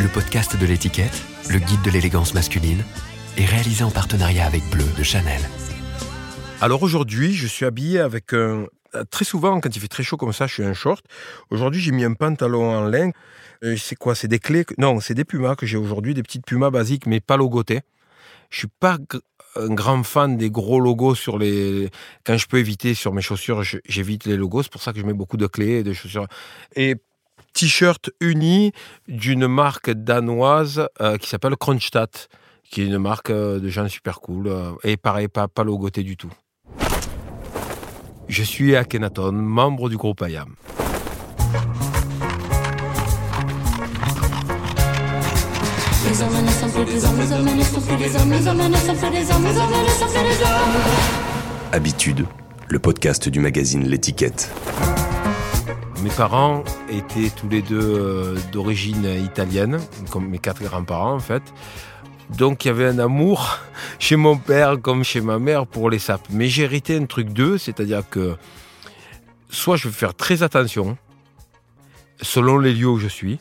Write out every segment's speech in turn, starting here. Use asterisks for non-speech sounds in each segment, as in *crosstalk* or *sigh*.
Le podcast de l'étiquette, le guide de l'élégance masculine, est réalisé en partenariat avec Bleu de Chanel. Alors aujourd'hui, je suis habillé avec un. Très souvent, quand il fait très chaud comme ça, je suis un short. Aujourd'hui, j'ai mis un pantalon en lin. Euh, c'est quoi? C'est des clés Non, c'est des pumas que j'ai aujourd'hui, des petites pumas basiques, mais pas logotées. Je suis pas un grand fan des gros logos sur les. Quand je peux éviter sur mes chaussures, j'évite les logos. C'est pour ça que je mets beaucoup de clés et de chaussures. Et t-shirt uni d'une marque danoise euh, qui s'appelle Kronstadt, qui est une marque euh, de gens super cool. Euh, et pareil, pas, pas logoté du tout. Je suis Akhenaton, membre du groupe IAM. Habitude, le podcast du magazine L'étiquette. Mes parents étaient tous les deux euh, d'origine italienne, comme mes quatre grands-parents en fait. Donc il y avait un amour *laughs* chez mon père comme chez ma mère pour les sapes. Mais j'ai hérité un truc d'eux, c'est-à-dire que soit je vais faire très attention, selon les lieux où je suis,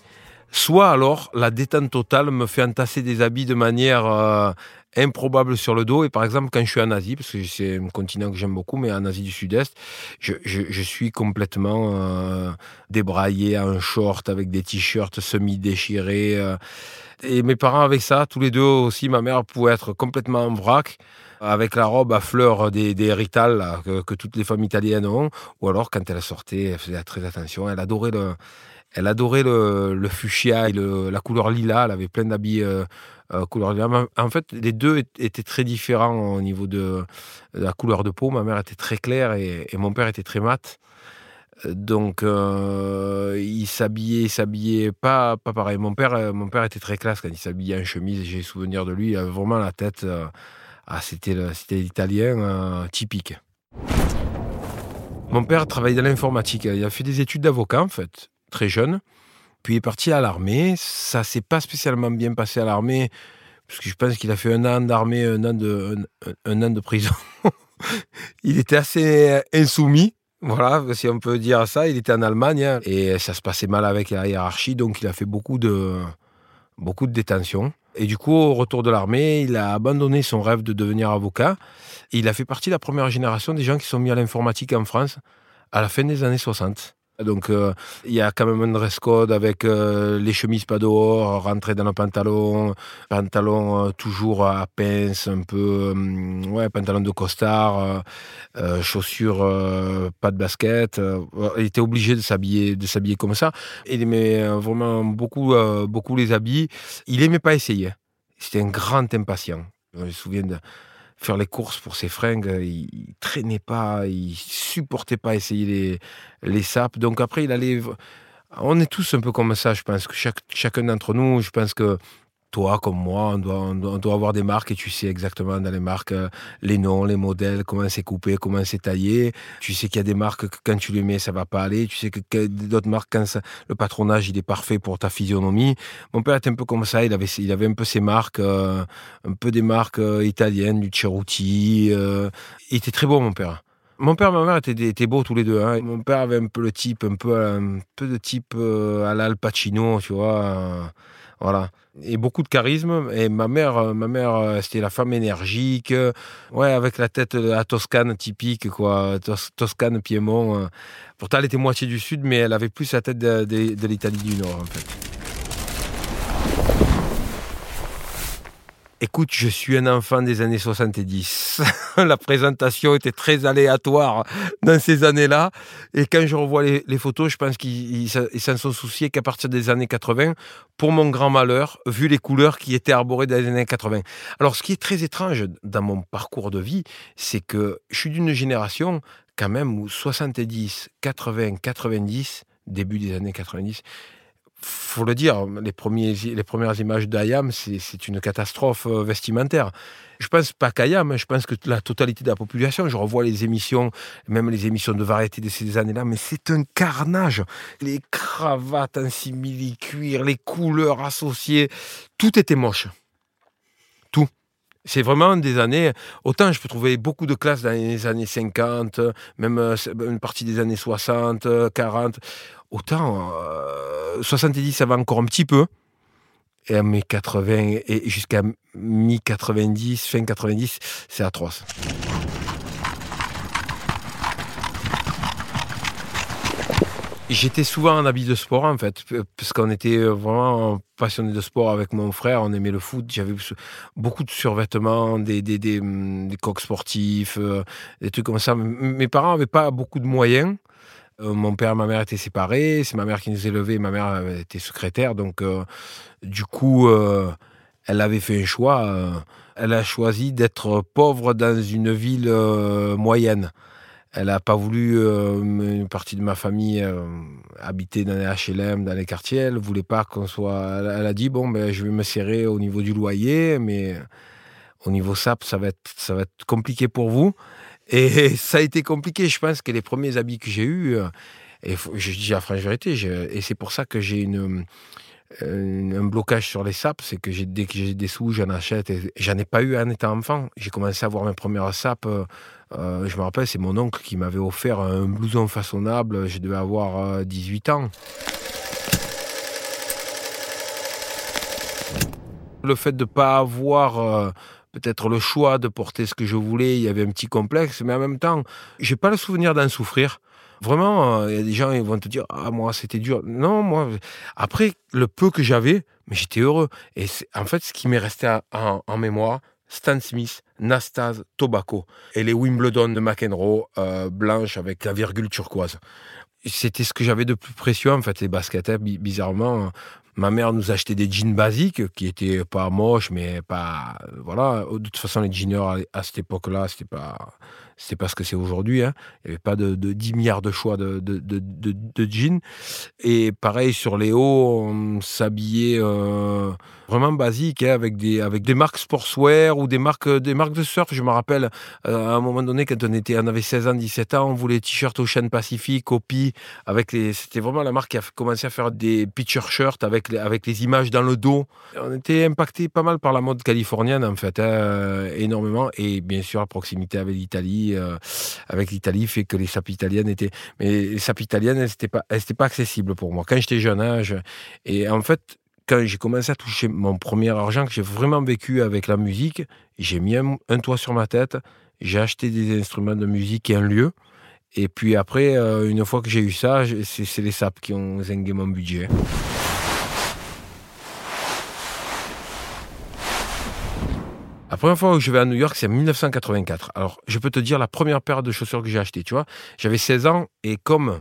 soit alors la détente totale me fait entasser des habits de manière euh, improbable sur le dos. Et par exemple, quand je suis en Asie, parce que c'est un continent que j'aime beaucoup, mais en Asie du Sud-Est, je, suis complètement euh, débraillé en short avec des t-shirts semi-déchirés. Euh. et mes parents avec ça, tous les deux aussi, ma mère pouvait être complètement en vrac avec la robe à fleurs des, des que, toutes les femmes italiennes ont, ou alors quand elle sortait, elle faisait très attention, elle adorait le, elle adorait le, fuchsia et la couleur lila. Elle avait plein d'habits euh, euh, couleur lila. En fait, les deux étaient très différents au niveau de, la couleur de peau. Ma mère était très claire et, mon père était très mat. Donc, euh, il s'habillait, s'habillait pas, pas pareil. Mon père, mon père était très classe quand il s'habillait en chemise. J'ai souvenir de lui. Il avait vraiment la tête. ah, c'était l'italien typique. Mon père travaillait dans l'informatique. Il a fait des études d'avocat, en fait très jeune. Puis il est parti à l'armée. Ça s'est pas spécialement bien passé à l'armée, parce que je pense qu'il a fait un an d'armée, un an de, prison. *laughs* il était assez insoumis. Voilà, si on peut dire ça, il était en Allemagne hein, et ça se passait mal avec la hiérarchie, donc il a fait beaucoup de, beaucoup de détention. Et du coup, au retour de l'armée, il a abandonné son rêve de devenir avocat. il a fait partie de la première génération des gens qui sont mis à l'informatique en France à la fin des années 60. Donc euh, il y a quand même un dress code avec euh, les chemises pas dehors, rentrer dans le pantalon, pantalon euh, toujours à pince, un peu, ouais, pantalon de costard, chaussures pas de basket. il était obligé de s'habiller, de s'habiller comme ça. Il aimait vraiment beaucoup, beaucoup les habits. Il aimait pas essayer. C'était un grand impatient. Je me souviens de faire les courses pour ses fringues. Il, traînait pas, il supportait pas essayer les, les sapes. Donc après, il allait. On est tous un peu comme ça, je pense que chacun d'entre nous, je pense que toi comme moi, on doit, avoir des marques et tu sais exactement dans les marques euh, les noms, les modèles, comment c'est coupé, comment c'est taillé. Tu sais qu'il y a des marques que quand tu les mets, ça va pas aller. Tu sais que, d'autres marques, quand le patronage, il est parfait pour ta physionomie. Mon père était un peu comme ça. Il avait, un peu ses marques, euh, un peu des marques euh, italiennes, du Ceruti. il était très beau, mon père. Mon père et ma mère étaient, étaient beaux tous les deux. Hein. Mon père avait un peu le type, un peu, un peu de type à l'Al Pacino, tu vois. Voilà et beaucoup de charisme. Et ma mère, euh, ma mère, euh, c'était la femme énergique, euh, ouais, avec la tête à Toscane typique, quoi, Toscane, Piémont. Pourtant, elle était moitié du sud, mais elle avait plus la tête de, de l'Italie du Nord, en fait. Écoute, je suis un enfant des années 70. *laughs* la présentation était très aléatoire dans ces années-là. Et quand je revois les, photos, je pense qu'ils s'en sont souciés qu'à partir des années 80, pour mon grand malheur, vu les couleurs qui étaient arborées dans les années 80. Alors, ce qui est très étrange dans mon parcours de vie, c'est que je suis d'une génération quand même où 70, 80, 90, début des années 90, faut le dire, les, premiers, les premières images d'Ayam, c'est une catastrophe euh, vestimentaire. Je pense pas qu'Ayam, je pense que la totalité de la population, je revois les émissions, même les émissions de variété de ces années-là, mais c'est un carnage. Les cravates en simili-cuir, les couleurs associées, tout était moche. C'est vraiment des années. Autant je peux trouver beaucoup de classes dans les années 50, même euh, une partie des années 60, 40. Autant 70, ça va encore un petit peu. Et à mes 80 et jusqu'à mi-90, fin 90, c'est atroce. J'étais souvent en habit de sport en fait, parce qu'on était vraiment passionnés de sport avec mon frère, on aimait le foot, j'avais beaucoup de survêtements, des, des, hum, coques sportifs, euh, des trucs comme ça. Mes parents n'avaient pas beaucoup de moyens. Euh, mon père et ma mère étaient séparés, c'est ma mère qui nous élevait, ma mère était secrétaire, donc euh, du coup, elle avait fait un choix. elle a choisi d'être pauvre dans une ville moyenne. Elle n'a pas voulu, euh, une partie de ma famille, euh, habiter dans les HLM, dans les quartiers. Elle voulait pas qu'on soit. Elle, a dit bon, ben, je vais me serrer au niveau du loyer, mais au niveau SAP, ça va être, ça va être compliqué pour vous. Et *laughs* ça a été compliqué. Je pense que les premiers habits que j'ai eus, euh, et je dis la franche vérité, et c'est pour ça que j'ai une un blocage sur les sapes, c'est que dès que j'ai des sous, j'en achète. J'en ai pas eu en étant enfant. J'ai commencé à avoir mes premières sapes. Euh, je me rappelle, c'est mon oncle qui m'avait offert un blouson façonnable. Je devais avoir 18 euh, ans. Le fait de ne pas avoir euh, peut-être le choix de porter ce que je voulais, il y avait un petit complexe, mais en même temps, j'ai pas le souvenir d'en souffrir. Vraiment, il y a des gens qui vont te dire ah moi c'était dur. Non, moi après le peu que j'avais, mais j'étais heureux. Et en fait, ce qui m'est resté en mémoire, Stan Smith, Nastase, Tobacco et les Wimbledon de McEnroe euh, blanches avec la virgule turquoise. C'était ce que j'avais de plus précieux en fait, les baskets. Hein, bizarrement, ma mère nous achetait des jeans basiques qui étaient pas moches, mais pas. Voilà. De toute façon, les jeaners à, cette époque-là, c'était pas. C'est pas ce que c'est aujourd'hui. Hein. Il n'y avait pas de, 10 milliards de choix de, de, jeans. Et pareil, sur les hauts, on s'habillait euh, vraiment basique, hein, avec, des, avec des marques sportswear ou des marques, des marques de surf. Je me rappelle, euh, à un moment donné, quand on, était, on avait 16 ans, 17 ans, on voulait t-shirts Ocean Pacific, copie. Avec les, c'était vraiment la marque qui a commencé à faire des picture shirts avec les, avec les images dans le dos. On était impacté pas mal par la mode californienne, en fait, hein, énormément. Et bien sûr, la proximité avec l'Italie, euh, avec l'Italie fait que les sapes italiennes étaient. Mais les sapes italiennes, elles n'étaient pas, pas accessibles pour moi. Quand j'étais jeune âge, et en fait, quand j'ai commencé à toucher mon premier argent, que j'ai vraiment vécu avec la musique, j'ai mis un, toit sur ma tête, j'ai acheté des instruments de musique et un lieu. Et puis après, euh, une fois que j'ai eu ça, c'est les sapes qui ont zingué mon budget. La première fois où je vais à New York, c'est en 1984. Alors, je peux te dire la première paire de chaussures que j'ai achetées, tu vois. J'avais 16 ans et comme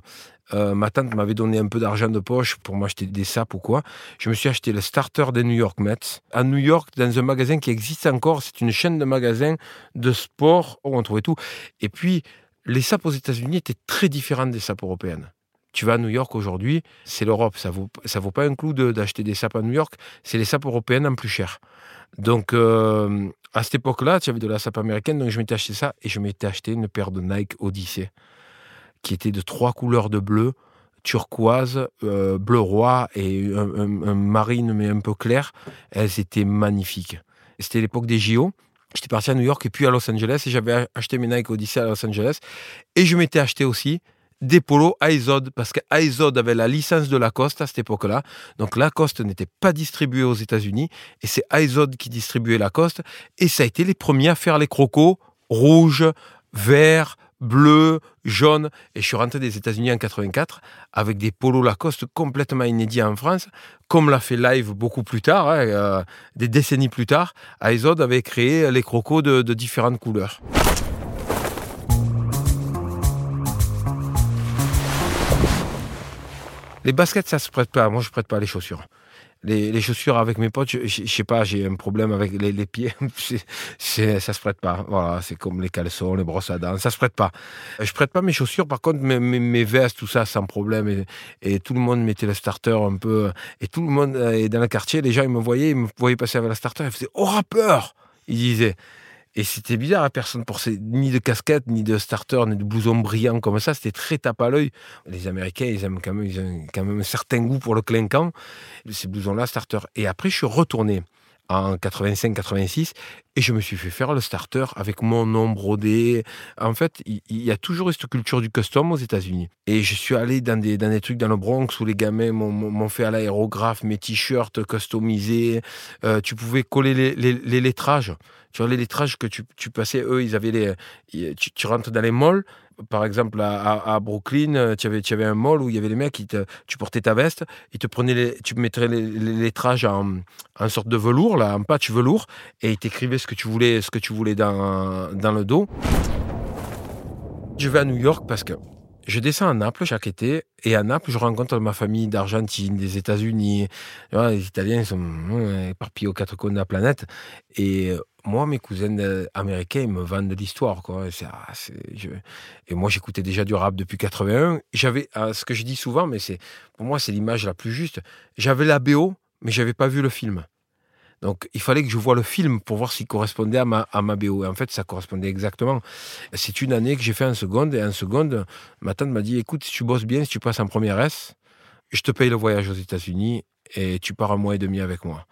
euh, ma tante m'avait donné un peu d'argent de poche pour m'acheter des sapes ou quoi. Je me suis acheté le starter des New York Mets. À New York, dans un magasin qui existe encore, c'est une chaîne de magasins de sport où on trouvait tout. Et puis, les sapes aux États-Unis étaient très différentes des sapes européennes. Tu vas à New York aujourd'hui, c'est l'Europe. Ça vaut, ça vaut pas un clou d'acheter des sapes à New York. C'est les sapes européennes en plus cher. Donc, euh, à cette époque-là, tu avais de la sape américaine. Donc, je m'étais acheté ça et je m'étais acheté une paire de Nike Odyssey qui était de trois couleurs de bleu, turquoise, euh, bleu roi et un, marine mais un peu clair. Elles étaient magnifiques. C'était l'époque des JO. J'étais parti à New York et puis à Los Angeles et j'avais acheté mes Nike Odyssey à Los Angeles. Et je m'étais acheté aussi des polos Izod parce que Izod avait la licence de Lacoste à cette époque-là. Donc Lacoste n'était pas distribué aux États-Unis et c'est Izod qui distribuait Lacoste. Et ça a été les premiers à faire les crocos rouges, verts, bleu, jaune. Et je suis rentré des États-Unis en 84 avec des polos Lacoste complètement inédits en France, comme l'a fait Live beaucoup plus tard, hein, euh, des décennies plus tard. Aizod avait créé les crocos de différentes couleurs. Les baskets, ça se prête pas. Moi, je prête pas les chaussures les, chaussures avec mes potes, je, sais pas, j'ai un problème avec les, pieds. *laughs* c'est, ça se prête pas. Voilà, c'est comme les caleçons, les brosses à dents, ça se prête pas. Je prête pas mes chaussures, par contre, mes, mes, vestes, tout ça, sans problème. Et, tout le monde mettait le starter un peu. Et tout le monde, et dans le quartier, les gens, ils me voyaient, ils me voyaient passer avec la starter, ils faisaient Oh rappeur Ils disaient. Et c'était bizarre, hein, personne ces, ni de casquette, ni de starter, ni de blouson brillant comme ça. C'était très tape à l'œil. Les Américains, ils aiment quand même, ont quand même un certain goût pour le clinquant. Ces blousons-là, starter. Et après, je suis retourné en 85-86 et je me suis fait faire le starter avec mon nom brodé. En fait, il y, a toujours cette culture du custom aux États-Unis. Et je suis allé dans des, dans des trucs dans le Bronx où les gamins m'ont fait à l'aérographe mes t-shirts customisés. Euh, tu pouvais coller les, les, lettrages. Tu vois, les lettrages que tu, tu passais, eux, ils avaient les. Tu, tu rentres dans les malls, par exemple, à, Brooklyn, euh, tu avais, avais un mall où il y avait les mecs, qui te, tu portais ta veste, ils te prenaient les, tu mettrais les, lettrages en, sorte de velours, là, en patch velours, et ils t'écrivaient ce que tu voulais, ce que tu voulais dans, dans le dos. Je vais à New York parce que je descends à Naples chaque été et à Naples, je rencontre ma famille d'Argentine, des États-Unis. Les Italiens sont éparpillés aux quatre coins de la planète. Et euh, moi, mes cousins euh, américains me vendent de l'histoire. Quoi. Ah, et moi, j'écoutais déjà du rap depuis 81. J'avais, ah, ce que je dis souvent, mais c'est pour moi, c'est l'image la plus juste. J'avais la BO, mais j'avais pas vu le film. Donc, il fallait que je voie le film pour voir s'il correspondait à ma, à ma BO. Et en fait, ça correspondait exactement. C'est une année que j'ai fait en seconde. Et en seconde, ma tante m'a dit écoute, si tu bosses bien, si tu passes en première S, je te paye le voyage aux États-Unis et tu pars un mois et demi avec moi.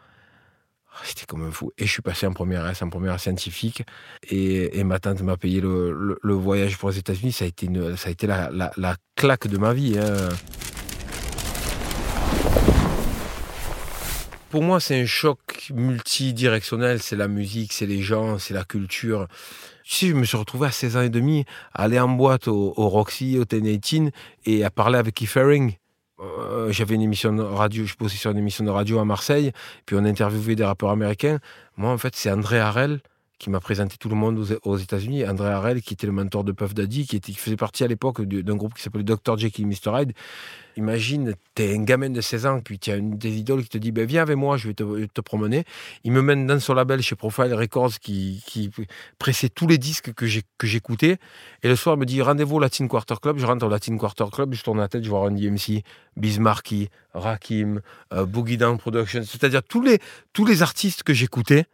Ah, c'était comme un fou. Et je suis passé en première S, en première scientifique. Et, ma tante m'a payé le, voyage pour les États-Unis. Ça a été, ça a été la, la, la claque de ma vie. Hein. Pour moi, c'est un choc multidirectionnel. C'est la musique, c'est les gens, c'est la culture. Tu sais, je me suis retrouvé à 16 ans et demi à aller en boîte au, Roxy, au 1018 et à parler avec Keith Haring. Euh, j'avais une émission de radio, je posais sur une émission de radio à Marseille, puis on interviewait des rappeurs américains. Moi, en fait, c'est André Harel qui m'a présenté tout le monde aux, États-Unis. André Harel, qui était le mentor de Puff Daddy, qui, faisait partie à l'époque d'un groupe qui s'appelait Dr. Jekyll et Mr. Hyde. Imagine, t'es un gamin de 16 ans, puis tu as une des idoles qui te dit ben, Viens avec moi, je vais te, promener. Il me mène dans son label chez Profile Records qui, qui pressait tous les disques que j'écoutais. Et le soir, il me dit Rendez-vous au Latin Quarter Club. Je rentre au Latin Quarter Club, je tourne la tête, je vois Randy MC, Bismarcky, Rakim, euh, Boogie Down Productions. C'est-à-dire tous les, tous les artistes que j'écoutais,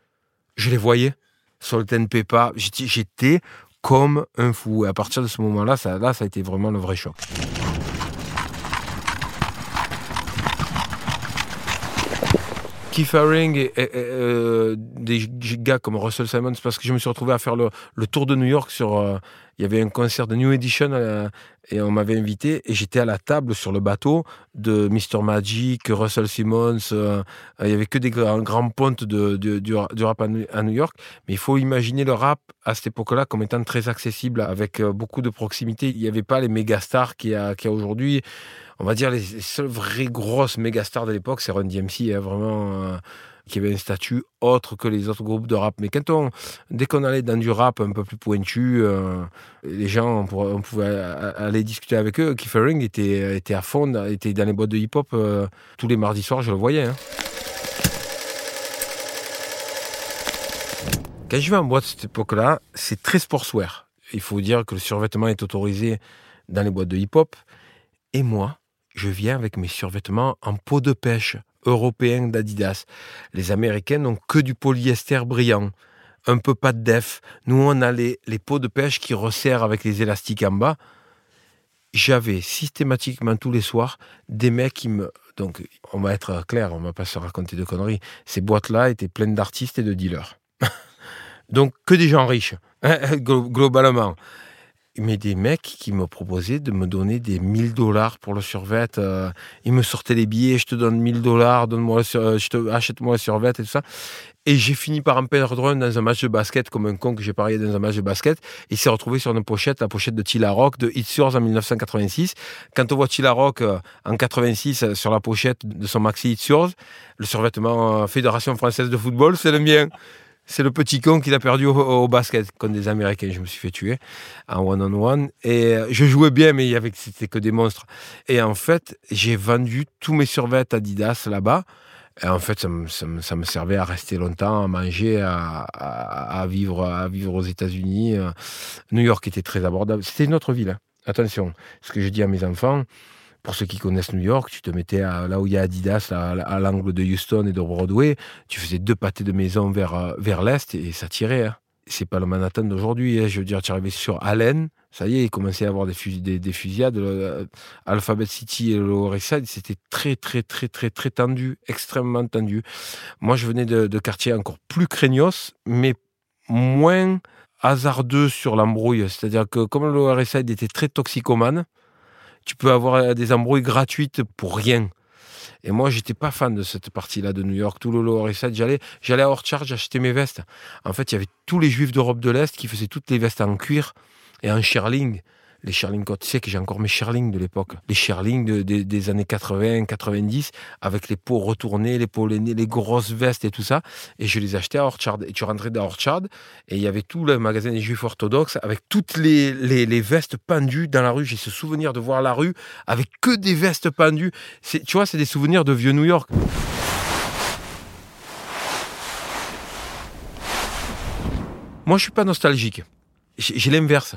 je les voyais Sultan Pepa. J'étais comme un fou. Et à partir de ce moment-là, ça, là, ça a été vraiment le vrai choc. Keith Haring et, euh, des gars comme Russell Simons, parce que je me suis retrouvé à faire le, tour de New York sur. Euh, il y avait un concert de New Edition euh, et on m'avait invité et j'étais à la table sur le bateau de Mr. Magic, Russell Simmons. il y avait que des grands, grands pontes de, du, rap à New, York. Mais il faut imaginer le rap à cette époque-là comme étant très accessible, avec beaucoup de proximité. Il n'y avait pas les méga stars qu'il y a, a aujourd'hui on va dire, les seules vraies grosses méga stars de l'époque, c'est Run DMC, hein, vraiment, euh, qui avait un statut autre que les autres groupes de rap. Mais quand on, dès qu'on allait dans du rap un peu plus pointu, euh, les gens, on, pouvait aller discuter avec eux. Keith Haring était, était à fond, était dans les boîtes de hip-hop euh, tous les mardis soirs, je le voyais. Hein. Quand je vais en boîte à cette époque-là, c'est très sportswear. Il faut dire que le survêtement est autorisé dans les boîtes de hip-hop. Et moi, je viens avec mes survêtements en peau de pêche européen d'Adidas. Les Américains n'ont que du polyester brillant, un peu pas de def. Nous, on a les, peaux de pêche qui resserrent avec les élastiques en bas. J'avais systématiquement tous les soirs des mecs qui me. Donc, on va être clair, on va pas se raconter de conneries. Ces boîtes-là étaient pleines d'artistes et de dealers. *laughs* Donc, que des gens riches, *laughs* globalement mais des mecs qui me proposaient de me donner des 1000 dollars pour le survêt. Euh, ils me sortaient les billets, je te donne 1000 dollars, donne-moi euh, achète-moi le survêt et tout ça. Et j'ai fini par en perdre dans un match de basket, comme un con que j'ai parié dans un match de basket. Il s'est retrouvé sur une pochette, la pochette de Tila Rock, de It's Yours en 1986. Quand on voit Tila Rock euh, en 86 sur la pochette de son maxi It's Yours, le survêtement Fédération Française de Football, c'est le mien. C'est le petit con qui l'a perdu au, basket contre des Américains. Je me suis fait tuer en one-on-one. Et euh, je jouais bien, mais c'était que des monstres. Et en fait, j'ai vendu tous mes survêtements Adidas là-bas. Et en fait, ça me, servait à rester longtemps, à manger, à, vivre, à vivre aux États-Unis. New York était très abordable. C'était une autre ville. Hein. Attention, ce que je dis à mes enfants, pour ceux qui connaissent New York, tu te mettais là où il y a Adidas, à, l'angle de Houston et de Broadway, tu faisais deux pâtés de maison vers, euh, vers l'est et ça tirait. Hein. C'est pas le Manhattan d'aujourd'hui. Hein. Je veux dire, tu arrivais sur Allen, Ça y est, il commençait à avoir des, fusillades. Alphabet City et le Lower c'était très, très, très, très, très tendu, extrêmement tendu. Moi, je venais de, quartiers encore plus craignos, mais moins hasardeux sur l'embrouille. C'est-à-dire que comme le Lower était très toxicomane, tu peux avoir des embrouilles gratuites pour rien. Et moi, j'étais pas fan de cette partie-là de New York, tout le Lower. J'allais, j'allais à Orchard, j'achetais mes vestes. En fait, il y avait tous les juifs d'Europe de l'Est qui faisaient toutes les vestes en cuir et en shearling les Sherling tu sais que j'ai encore mes Sherling de l'époque, les Sherling des années 80, 90, avec les peaux retournées, les peaux les, les grosses vestes et tout ça. Et je les achetais à Orchard. Et tu rentrais dans Orchard et il y avait tout le magasin des Juifs orthodoxes avec toutes les, les, vestes pendues dans la rue. J'ai ce souvenir de voir la rue avec que des vestes pendues. Tu vois, c'est des souvenirs de vieux New York. Moi, je suis pas nostalgique. J'ai l'inverse.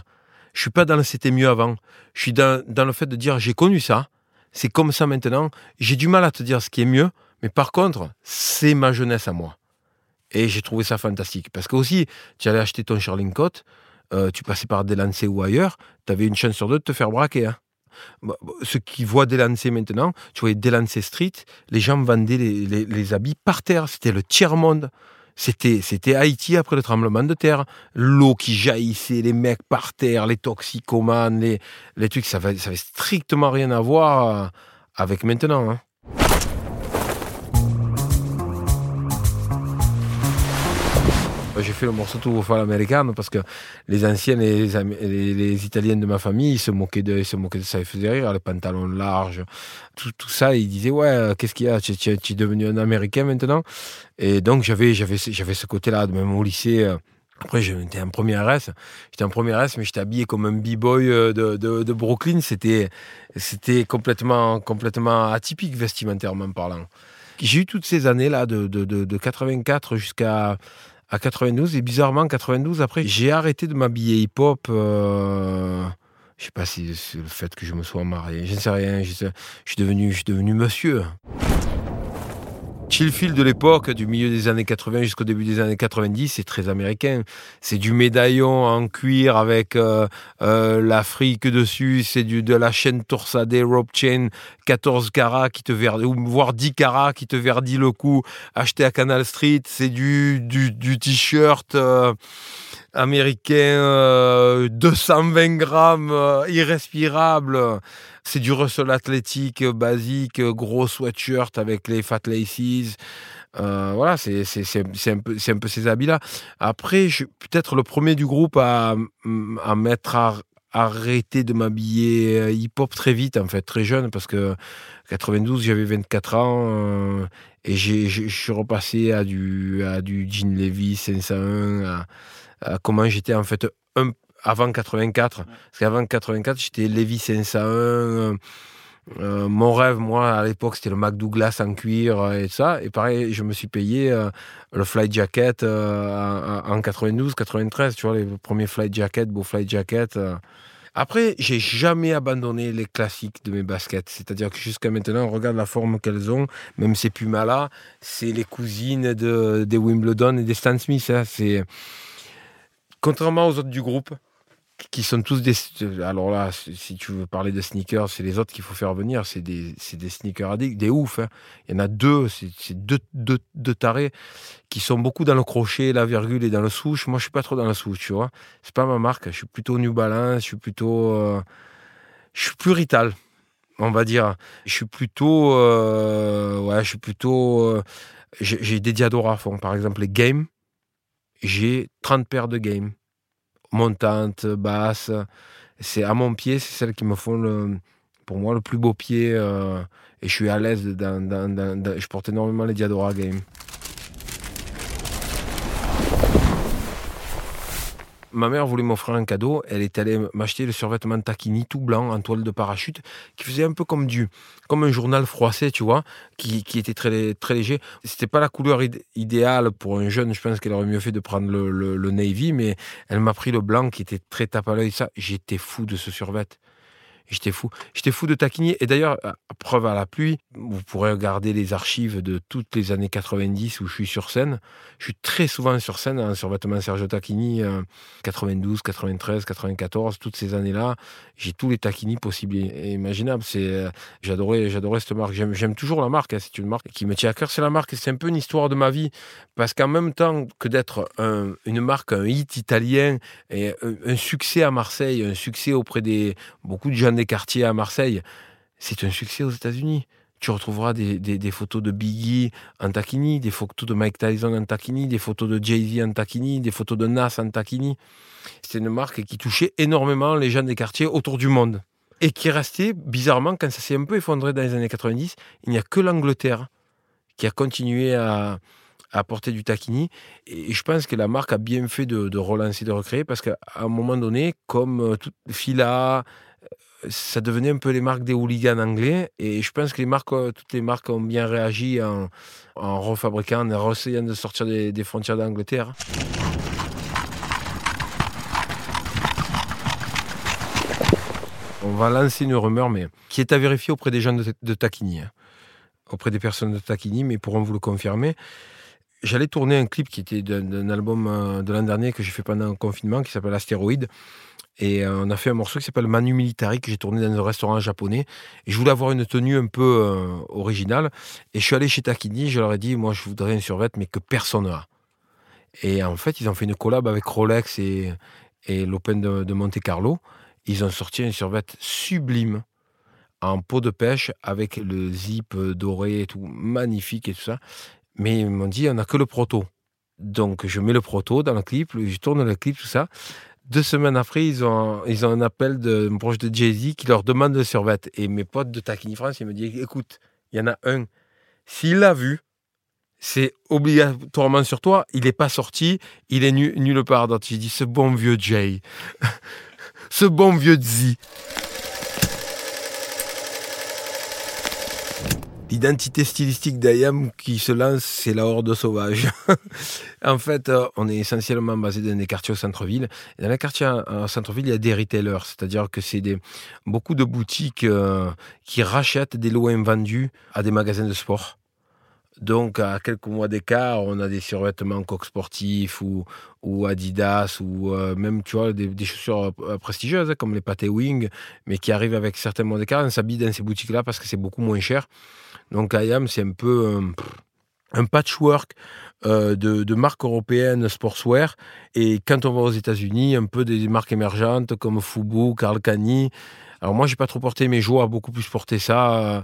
Je suis pas dans le c'était mieux avant. Je suis dans, le fait de dire j'ai connu ça, c'est comme ça maintenant. J'ai du mal à te dire ce qui est mieux, mais par contre, c'est ma jeunesse à moi. Et j'ai trouvé ça fantastique. Parce que aussi, tu allais acheter ton Sherling Coat, euh, tu passais par Delancey ou ailleurs, tu avais une chance sur deux de te faire braquer. Hein. Ceux qui voient Delancey maintenant, tu voyais Delancey Street, les gens vendaient les, les habits par terre. C'était le tiers-monde. C'était, c'était Haïti après le tremblement de terre. L'eau qui jaillissait, les mecs par terre, les toxicomanes, les, les trucs, ça avait, ça avait strictement rien à voir euh, avec maintenant. Hein. J'ai fait le morceau tout au fall américain parce que les anciens, les, les, Italiens de ma famille, ils se moquaient de, ils se moquaient de ça, ils faisaient rire, les pantalons larges, tout, tout ça. Ils disaient, ouais, euh, qu'est-ce qu'il y a tu, es devenu un Américain maintenant? Et donc, j'avais, j'avais, j'avais ce côté-là, même au lycée. Euh, après, j'étais en première S. J'étais en première S, mais j'étais habillé comme un b-boy euh, de, de, Brooklyn. C'était, c'était complètement, complètement atypique vestimentairement parlant. J'ai eu toutes ces années-là, de, de 84 jusqu'à à 92. Et bizarrement, 92, après, j'ai arrêté de m'habiller hip-hop. Euh, je sais pas si c'est le fait que je me sois marié. Je ne sais rien. Je, suis devenu, je suis devenu monsieur. Chillfield de l'époque, du milieu des années 80 jusqu'au début des années 90, c'est très américain. C'est du médaillon en cuir avec euh, euh, l'Afrique dessus, c'est du de la chaîne torsadée rope chain 14 carats qui te verdit, ou voire 10 carats qui te verdit le cou, acheté à Canal Street. C'est du, du, t-shirt. Euh, américain, 220 euh, grammes, euh, irrespirable. C'est du Russell athlétique basique, gros sweatshirt avec les fat laces. Euh, voilà, c'est un, peu, un peu ces habits-là. Après, peut-être le premier du groupe à, à mettre à arrêter de m'habiller hip-hop très vite, en fait, très jeune, parce que 92, j'avais 24 ans, et je suis repassé à du, à du Jean Levis 501, à, euh, comment j'étais en fait avant 84. Parce qu'avant 84, j'étais Levi 501. Euh, euh, mon rêve, moi, à l'époque, c'était le Mac Douglas en cuir et ça. Et pareil, je me suis payé le Flight Jacket en, 92, 93, tu vois, les premiers Flight Jacket, beau Flight Jacket. Après, j'ai jamais abandonné les classiques de mes baskets. C'est-à-dire que jusqu'à maintenant, on regarde la forme qu'elles ont. Même ces Pumas-là, c'est les cousines de, des Wimbledon et des Stan Smith. Hein. C'est contrairement aux autres du groupe, qui sont tous des. Alors là, si tu veux parler de sneakers, c'est les autres qu'il faut faire venir. C'est des, des sneakers addicts, des ouf. Hein. Il y en a deux, c'est deux, deux, deux, tarés qui sont beaucoup dans le crochet, la virgule et dans le souche. Moi, je suis pas trop dans le souche, tu vois. C'est pas ma marque. Je suis plutôt New Balance, je suis plutôt. Euh, je suis plus Rital, on va dire. Je suis plutôt. Euh, ouais, je suis plutôt. Euh, j'ai des diadoras fond. Par exemple, les Games j'ai 30 paires de games. Montantes, basses. C'est à mon pied, c'est celles qui me font le, pour moi le plus beau pied. Euh, et je suis à l'aise. je porte énormément les Diadora Games. Ma mère voulait m'offrir un cadeau. Elle est allée m'acheter le survêtement Taquini tout blanc en toile de parachute qui faisait un peu comme du, comme un journal froissé, tu vois, qui, était très, très léger. C'était pas la couleur idéale pour un jeune. Je pense qu'elle aurait mieux fait de prendre le, navy, mais elle m'a pris le blanc qui était très tape à l'œil. Ça, j'étais fou de ce survêt. J'étais fou. J'étais fou de Tacchini. Et d'ailleurs, preuve à la pluie, vous pourrez regarder les archives de toutes les années 90 où je suis sur scène. Je suis très souvent sur scène hein, sur vêtements Sergio Tacchini, 92, 93, 94, toutes ces années-là. J'ai tous les Tacchini possibles et imaginables. Euh, j'adorais, j'adorais cette marque. J'aime, toujours la marque. Hein. C'est une marque qui me tient à cœur. C'est la marque. C'est un peu une histoire de ma vie. Parce qu'en même temps que d'être une marque, un hit italien et un, un succès à Marseille, un succès auprès des beaucoup de gens des quartiers à Marseille, c'est un succès aux États-Unis. Tu retrouveras des, photos de Biggie en taquini, des photos de Mike Tyson en taquini, des photos de Jay-Z en taquini, des photos de Nas en taquini. C'était une marque qui touchait énormément les gens des quartiers autour du monde. Et qui restait, bizarrement, quand ça s'est un peu effondré dans les années 90, il n'y a que l'Angleterre qui a continué à, apporter du taquini. Et je pense que la marque a bien fait de, de relancer, de recréer, parce qu'à un moment donné, comme euh, Fila, ça devenait un peu les marques des hooligans anglais. Et je pense que les marques, euh, toutes les marques ont bien réagi en, refabriquant, en essayant de sortir des, frontières d'Angleterre. On va lancer une rumeur, mais qui est à vérifier auprès des gens de, de hein. auprès des personnes de Taquini, mais pourront vous le confirmer. J'allais tourner un clip qui était d'un album euh, de l'an dernier que j'ai fait pendant le confinement, qui s'appelle Astéroïde. Et euh, on a fait un morceau qui s'appelle Manu Militari que j'ai tourné dans un restaurant japonais. Et je voulais avoir une tenue un peu euh, originale. Et je suis allé chez Takini, je leur ai dit, moi je voudrais un survêt, mais que personne n'a. Et en fait, ils ont fait une collab avec Rolex et, et l'Open de, Monte Carlo. Ils ont sorti un survêt sublime en peau de pêche avec le zip doré et tout, magnifique et tout ça. Mais ils m'ont dit, on n'a que le proto. Donc je mets le proto dans le clip, je tourne le clip, tout ça. Deux semaines après, ils ont, ils un appel de proche de Jay-Z qui leur demande le survêt. Et mes potes de Taquini France, ils me disent écoute, il y en a un. S'il l'a vu, c'est obligatoirement sur toi. Il n'est pas sorti, il est nulle part d'autre. J'ai dit ce bon vieux Jay, *laughs* ce bon vieux Z. L'identité stylistique d'Ayam qui se lance, c'est la horde sauvage. *laughs* en fait, euh, on est essentiellement basé dans des quartiers au centre-ville. Dans les quartiers au centre-ville, il y a des retailers, c'est-à-dire que c'est des, beaucoup de boutiques euh, qui rachètent des lots invendus à des magasins de sport. Donc, à quelques mois d'écart, on a des survêtements coq sportifs ou, Adidas ou euh, même, tu vois, des, chaussures prestigieuses hein, comme les Pathé Wing, mais qui arrivent avec certains mois d'écart. On s'habille dans ces boutiques-là parce que c'est beaucoup moins cher. Donc IAM, c'est un peu un patchwork euh, de, marques européennes sportswear. Et quand on va aux États-Unis, un peu des marques émergentes comme Fubu, Karl Kani. Alors moi, j'ai pas trop porté, mes joueurs a beaucoup plus porté ça.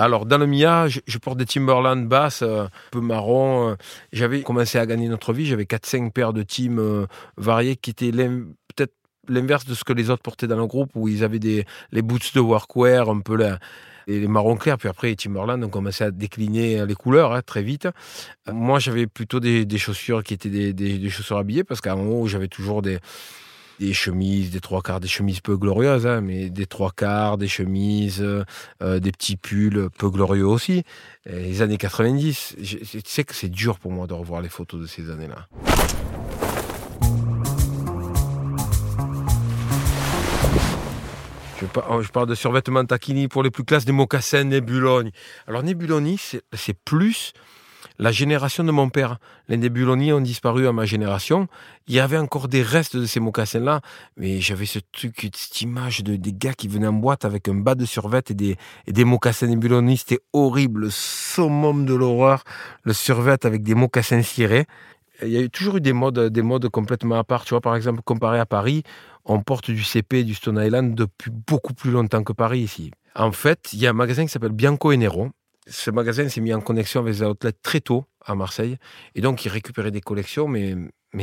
Alors, dans le Mia, je, porte des Timberland basses, euh, un peu marron. Euh. J'avais commencé à gagner notre vie. J'avais 4-5 paires de teams variés qui étaient peut-être l'inverse de ce que les autres portaient dans le groupe, où ils avaient des, les boots de workwear, un peu là, les marrons clairs. Puis après, Timberland ont commencé à décliner les couleurs hein, très vite. Moi, j'avais plutôt des, chaussures qui étaient des, des, chaussures habillées, parce un moment, j'avais toujours des, des chemises, des trois quarts, des chemises peu glorieuses, hein, mais des trois quarts, des chemises, euh, des petits pulls peu glorieux aussi. les années 90, je, sais que c'est dur pour moi de revoir les photos de ces années-là. Je, parle de survêtement taquini pour les plus classes, des mocassins Nebuloni. Alors Nebuloni, c'est plus la génération de mon père. Les Nebuloni ont disparu à ma génération. Il y avait encore des restes de ces mocassins-là, mais j'avais ce truc, cette image de, des gars qui venaient en boîte avec un bas de survêt et des, et des mocassins Nebuloni. C'était horrible, le summum de l'horreur, le survêt avec des mocassins cirés il y a toujours eu des modes, des modes complètement à part. Tu vois, par exemple, comparé à Paris, on porte du CP du Stone Island depuis beaucoup plus longtemps que Paris ici. En fait, il y a un magasin qui s'appelle Bianco et Nero. Ce magasin s'est mis en connexion avec les outlets très tôt à Marseille. Et donc, il récupérait des collections, mais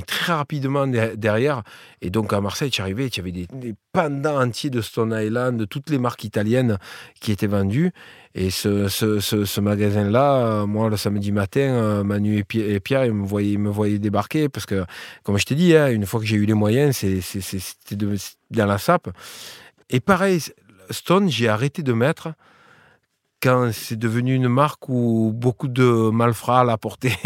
très rapidement derrière. Et donc à Marseille, tu arrivais, tu avais des, des, pendants entiers de Stone Island, de toutes les marques italiennes qui étaient vendues. Et ce, magasin-là, euh, moi, le samedi matin, euh, Manu et Pierre, ils me voyaient, me débarquer parce que, comme je t'ai dit, hein, une fois que j'ai eu les moyens, c'était dans la sape. Et pareil, Stone, j'ai arrêté de mettre quand c'est devenu une marque où beaucoup de malfrats la portaient,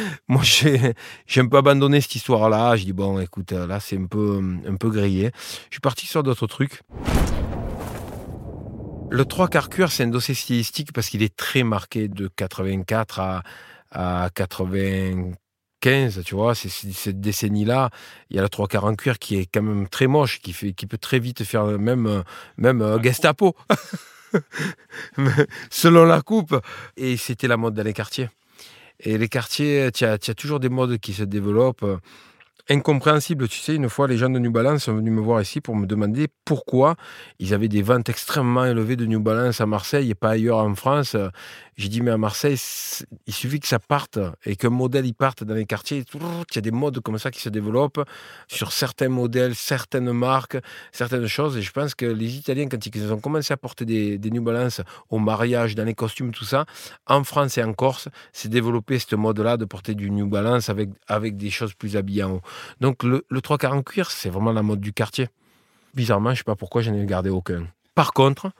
*laughs* moi j'ai, un peu abandonné cette histoire-là. Je dis bon, écoute, là c'est un peu, un peu grillé. Je suis parti sur d'autres trucs. Le 3 quarts cuir, c'est un dossier stylistique parce qu'il est très marqué de 84 à, à 95, tu vois, c'est, cette décennie-là, il y a le 3 quarts en cuir qui est quand même très moche, qui, fait, qui peut très vite faire même, même euh, Gestapo, *laughs* selon la coupe. Et c'était la mode dans les quartiers. Et les quartiers, tu as, toujours des modes qui se développent incompréhensible. Tu sais, une fois, les gens de New Balance sont venus me voir ici pour me demander pourquoi ils avaient des ventes extrêmement élevées de New Balance à Marseille et pas ailleurs en France. J'ai dit, mais à Marseille, il suffit que ça parte et qu'un modèle il parte dans les quartiers. Il y a des modes comme ça qui se développent sur certains modèles, certaines marques, certaines choses. Et je pense que les Italiens, quand ils ont commencé à porter des, New Balance au mariage, dans les costumes, tout ça, en France et en Corse, c'est développé ce mode-là de porter du New Balance avec, avec des choses plus habillées en haut. Donc le, le 3 quarts en cuir, c'est vraiment la mode du quartier. Bizarrement, je ne sais pas pourquoi je n'ai gardé aucun. Par contre,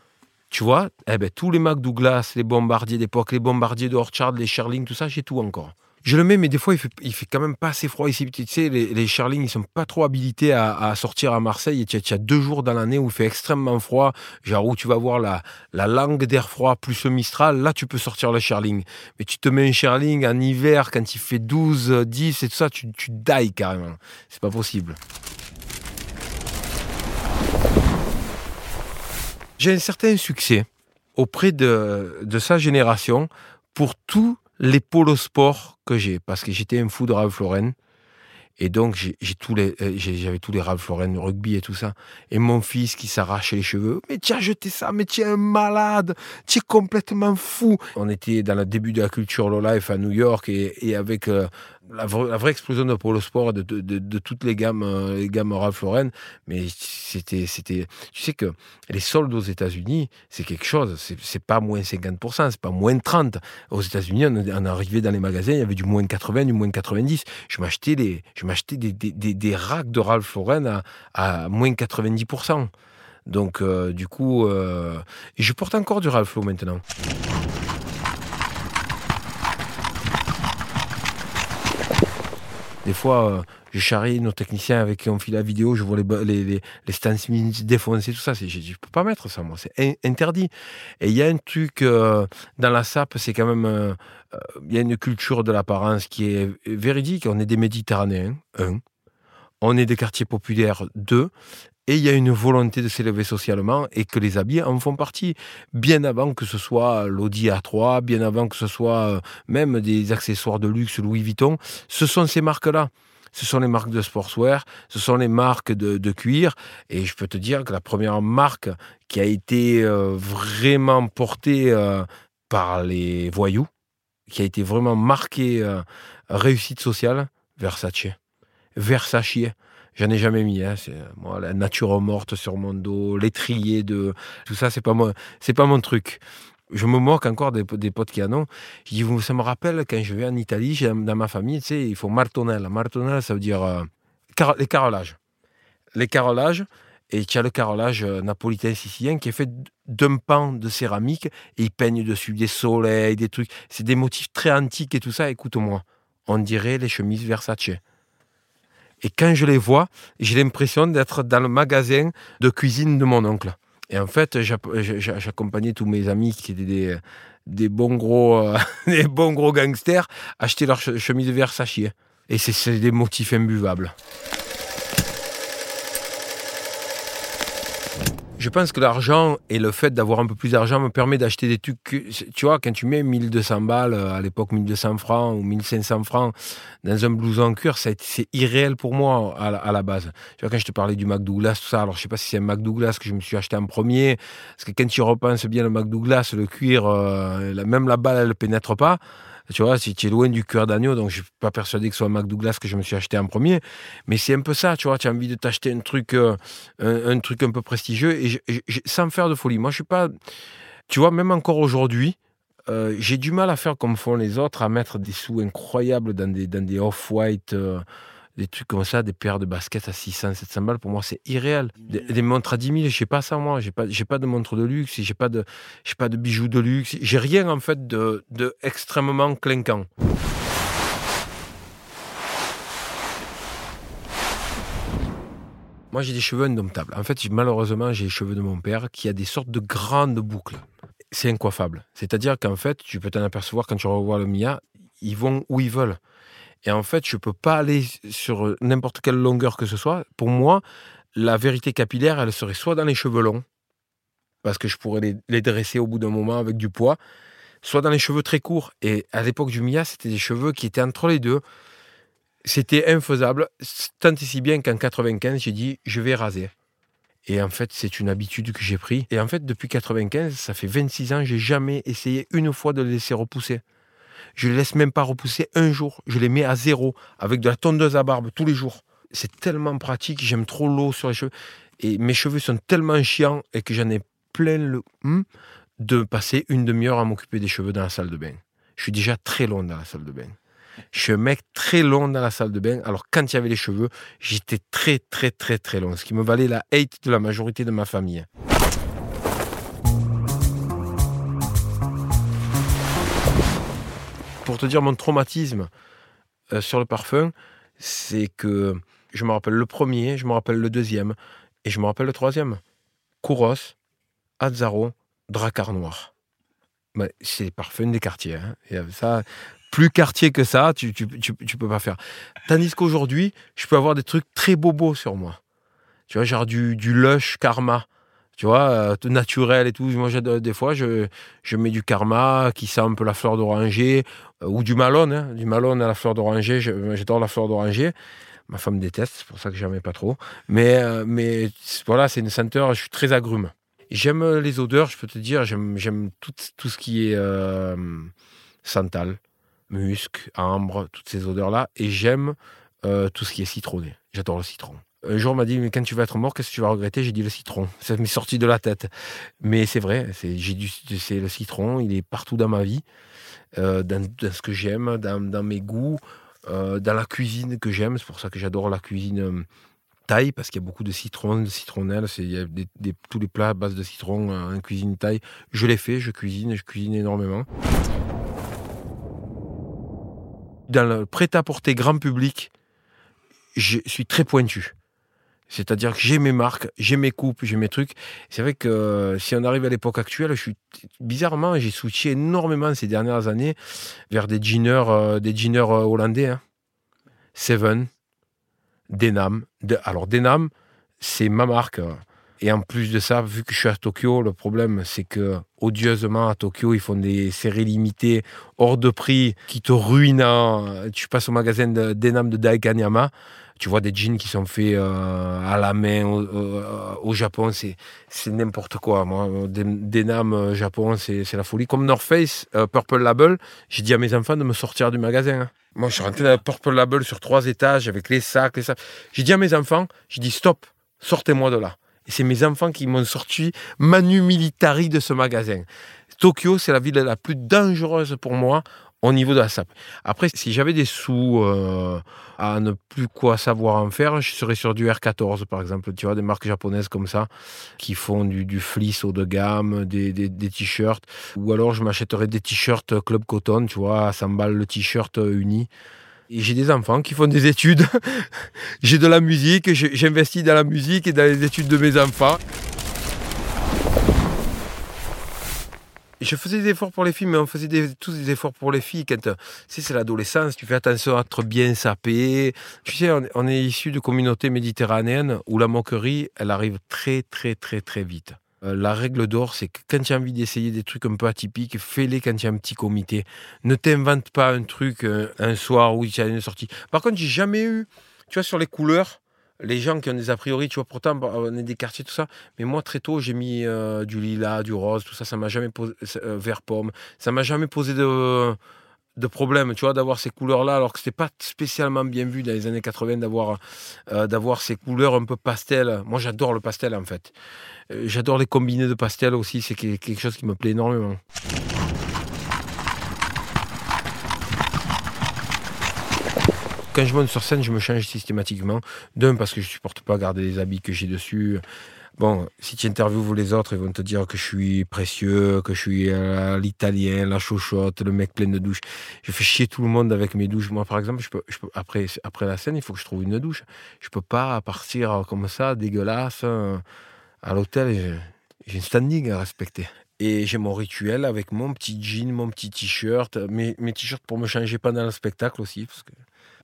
tu vois, eh ben, tous les Mac Douglas, les bombardiers d'époque, les bombardiers de Orchard, les Sherling, tout ça, j'ai tout encore. Je le mets, mais des fois, il fait, fait quand même pas assez froid ici. Tu sais, les, les Sherling, ils sont pas trop habilités à, sortir à Marseille. Et tu as, deux jours dans l'année où il fait extrêmement froid, genre où tu vas voir la, la langue d'air froid plus le Mistral. Là, tu peux sortir le Sherling. Mais tu te mets un Sherling en hiver, quand il fait 12, 10 et tout ça, tu, tu die carrément. C'est pas possible. J'ai un certain succès auprès de, sa génération pour tous les polos sports que j'ai, parce que j'étais un fou de Ralph Lauren. Et donc, euh, j'avais tous les Ralph Lauren, rugby et tout ça. Et mon fils qui s'arrachait les cheveux. Mais tu as jeté ça, mais tu es un malade, tu es complètement fou. On était dans le début de la culture low life à New York et, avec euh, la, vraie explosion de Polo Sport de, toutes les gammes, euh, les gammes Ralph Lauren. Mais c'était, tu sais que les soldes aux États-Unis, c'est quelque chose. C'est, pas moins 50%, c'est pas moins 30. Aux États-Unis, on, arrivait dans les magasins, il y avait du moins 80, du moins 90. Je m'achetais des, je m'achetais des, des, racks de Ralph Lauren à, à moins 90%. Donc, euh, du coup, euh, je porte encore du Ralph Lauren maintenant. Des fois, euh, je charrie nos techniciens avec qui on fait la vidéo, je vois les, les, les, défoncés, tout ça. Je ne peux pas mettre ça, moi. C'est interdit. Et il y a un truc euh, dans la SAP, c'est quand même. Euh, il y a une culture de l'apparence qui est véridique. On est des Méditerranéens, un. On est des quartiers populaires, deux et il y a une volonté de s'élever socialement et que les habits en font partie. Bien avant que ce soit l'Audi A3, bien avant que ce soit euh, même des accessoires de luxe Louis Vuitton, ce sont ces marques-là. Ce sont les marques de sportswear, ce sont les marques de, cuir. Et je peux te dire que la première marque qui a été euh, vraiment portée euh, par les voyous, qui a été vraiment marquée réussite sociale, Versace. Versace. J'en ai jamais mis. Hein. C'est moi la nature morte sur mon dos, l'étrier de tout ça. C'est pas moi. C'est pas mon truc. Je me moque encore des, potes qui en ont. Dis, ça me rappelle quand je vais en Italie, dans ma famille, tu sais, il faut martonnelle. Martonnelle, ça veut dire euh, les carrelages. Les carrelages, et tu as le carrelage euh, napolitain sicilien qui est fait d'un pan de céramique et ils peignent dessus des soleils, des trucs. C'est des motifs très antiques et tout ça. Écoute-moi, on dirait les chemises Versace. Et quand je les vois, j'ai l'impression d'être dans le magasin de cuisine de mon oncle. Et en fait, j'accompagnais tous mes amis qui étaient des, bons gros, euh, *laughs* des bons gangsters acheter leur chemise Versace. Et c'est des motifs imbuvables. Je pense que l'argent et le fait d'avoir un peu plus d'argent me permet d'acheter des trucs. Tu vois, quand tu mets 1200 balles, euh, à l'époque 1200 francs ou 1500 francs dans un blouson en cuir, c'est irréel pour moi à la, base. Tu vois, quand je te parlais du Mac Douglas, tout ça, alors je sais pas si c'est un Mac Douglas que je me suis acheté en premier, parce que quand tu repenses bien le Mac Douglas, le cuir, euh, même la balle, elle ne pénètre pas. Tu vois, si tu es loin du cœur d'agneau, donc je suis pas persuadé que ce soit Mac Douglas que je me suis acheté en premier, mais c'est un peu ça, tu vois, tu as envie de t'acheter un truc, euh, un, truc un peu prestigieux et sans me faire de folie. Moi, je suis pas, tu vois, même encore aujourd'hui, euh, j'ai du mal à faire comme font les autres, à mettre des sous incroyables dans des, dans des off-white. Euh, des trucs comme ça, des paires de baskets à 600, 700 balles, pour moi, c'est irréel. Des, montres à 10 000, je sais pas ça, moi. J'ai pas, pas de montre de luxe, j'ai pas de, pas de bijoux de luxe. J'ai rien, en fait, de, de extrêmement clinquant. Moi, j'ai des cheveux indomptables. En fait, malheureusement, j'ai les cheveux de mon père qui a des sortes de grandes boucles. C'est incoiffable. C'est-à-dire qu'en fait, tu peux t'en apercevoir quand tu revois le Mia, ils vont où ils veulent. Et en fait, je ne peux pas aller sur n'importe quelle longueur que ce soit. Pour moi, la vérité capillaire, elle serait soit dans les cheveux longs, parce que je pourrais les, dresser au bout d'un moment avec du poids, soit dans les cheveux très courts. Et à l'époque du Mia, c'était des cheveux qui étaient entre les deux. C'était infaisable, tant et si bien qu'en 95, j'ai dit, je vais raser. Et en fait, c'est une habitude que j'ai pris. Et en fait, depuis 95, ça fait 26 ans, j'ai jamais essayé une fois de les laisser repousser. Je les laisse même pas repousser un jour. Je les mets à zéro avec de la tondeuse à barbe tous les jours. C'est tellement pratique. J'aime trop l'eau sur les cheveux. Et mes cheveux sont tellement chiants et que j'en ai plein le hum, de passer une demi-heure à m'occuper des cheveux dans la salle de bain. Je suis déjà très long dans la salle de bain. Je suis un mec très long dans la salle de bain. Alors, quand il y avait les cheveux, j'étais très, très, très, très long. Ce qui me valait la hate de la majorité de ma famille. Pour te dire mon traumatisme euh, sur le parfum, c'est que je me rappelle le premier, je me rappelle le deuxième et je me rappelle le troisième. Kouros, Azzaro, Dracar Noir. c'est les parfums des quartiers. Hein. ça, plus quartier que ça, tu, tu, peux pas faire. Tandis qu'aujourd'hui, je peux avoir des trucs très bobos sur moi. Tu vois, genre du, du Lush Karma tu vois, euh, naturel et tout. Moi, des fois, je, je mets du karma qui sent un peu la fleur d'oranger euh, ou du malone, hein. du malone à la fleur d'oranger. J'adore la fleur d'oranger. Ma femme déteste, c'est pour ça que j'en mets pas trop. Mais, euh, mais voilà, c'est une senteur, je suis très agrume. J'aime les odeurs, je peux te dire, j'aime tout, tout ce qui est santal, musc, ambre, toutes ces odeurs-là. Et j'aime tout ce qui est citronné. J'adore le citron. Un jour, on m'a dit, mais quand tu vas être mort, qu'est-ce que tu vas regretter? J'ai dit le citron. Ça m'est sorti de la tête. Mais c'est vrai, c'est, le citron, il est partout dans ma vie, euh, dans, ce que j'aime, dans, mes goûts, euh, dans la cuisine que j'aime. C'est pour ça que j'adore la cuisine euh, taille, parce qu'il y a beaucoup de citron, de citronnelle. Il y a tous les plats à base de citron en cuisine taille. Je les fais, je cuisine, je cuisine énormément. Dans le prêt-à-porter grand public, je suis très pointu. C'est-à-dire que j'ai mes marques, j'ai mes coupes, j'ai mes trucs. C'est vrai que euh, si on arrive à l'époque actuelle, je suis bizarrement, j'ai switché énormément ces dernières années vers des jeaners, euh, des euh, hollandais. Hein. Seven, Denam. alors Denam, c'est ma marque. Et en plus de ça, vu que je suis à Tokyo, le problème c'est que odieusement à Tokyo, ils font des séries limitées hors de prix qui te ruinent. Tu passes au magasin de Denam de Daikanyama tu vois des jeans qui sont faits euh, à la main au, Japon, c'est, n'importe quoi. Moi, des, des euh, Japon, c'est, c'est la folie. Comme North Face, euh, Purple Label, j'ai dit à mes enfants de me sortir du magasin. Hein. Moi, je suis rentré dans Purple Label sur trois étages avec les sacs, les sacs. J'ai dit à mes enfants, j'ai dit stop, sortez-moi de là. Et c'est mes enfants qui m'ont sorti manu militari de ce magasin. Tokyo, c'est la ville la plus dangereuse pour moi au niveau de la SAP. Après, si j'avais des sous euh, à ne plus quoi savoir en faire, je serais sur du R14 par exemple. Tu vois, des marques japonaises comme ça qui font du, du fleece haut de gamme, des, des, des t-shirts. Ou alors je m'achèterais des t-shirts Club Cotton, tu vois, à 100 balles le t-shirt uni. Et j'ai des enfants qui font des études. *laughs* j'ai de la musique, j'investis dans la musique et dans les études de mes enfants. Je faisais des efforts pour les filles, mais on faisait tous des efforts pour les filles. Quand c'est l'adolescence, tu fais attention à être bien sapé. Tu sais, on, est issu de communautés méditerranéennes où la moquerie, elle arrive très, très, très, très vite. Euh, la règle d'or, c'est que quand tu as envie d'essayer des trucs un peu atypiques, fais-les quand tu as un petit comité. Ne t'invente pas un truc euh, un soir où tu as une sortie. Par contre, j'ai jamais eu, tu vois, sur les couleurs, les gens qui ont des a priori, tu vois, pourtant, on est des quartiers, tout ça. Mais moi, très tôt, j'ai mis euh, du lilas, du rose, tout ça. Ça m'a jamais posé, euh, vert pomme. Ça m'a jamais posé de, de problème, tu vois, d'avoir ces couleurs-là, alors que c'était pas spécialement bien vu dans les années 80 d'avoir, euh, d'avoir ces couleurs un peu pastel. Moi, j'adore le pastel, en fait. j'adore les combinés de pastel aussi. C'est quelque chose qui me plaît énormément. Quand je monte sur scène, je me change systématiquement. D'un, parce que je supporte pas garder les habits que j'ai dessus. Bon, si tu interviews les autres, ils vont te dire que je suis précieux, que je suis euh, l'italien, la chochotte, le mec plein de douches. Je fais chier tout le monde avec mes douches. Moi, par exemple, après, après la scène, il faut que je trouve une douche. Je peux pas partir comme ça, dégueulasse, euh, à l'hôtel. J'ai une standing à respecter. Et j'ai mon rituel avec mon petit jean, mon petit t-shirt, mes, t-shirts pour me changer pendant le spectacle aussi.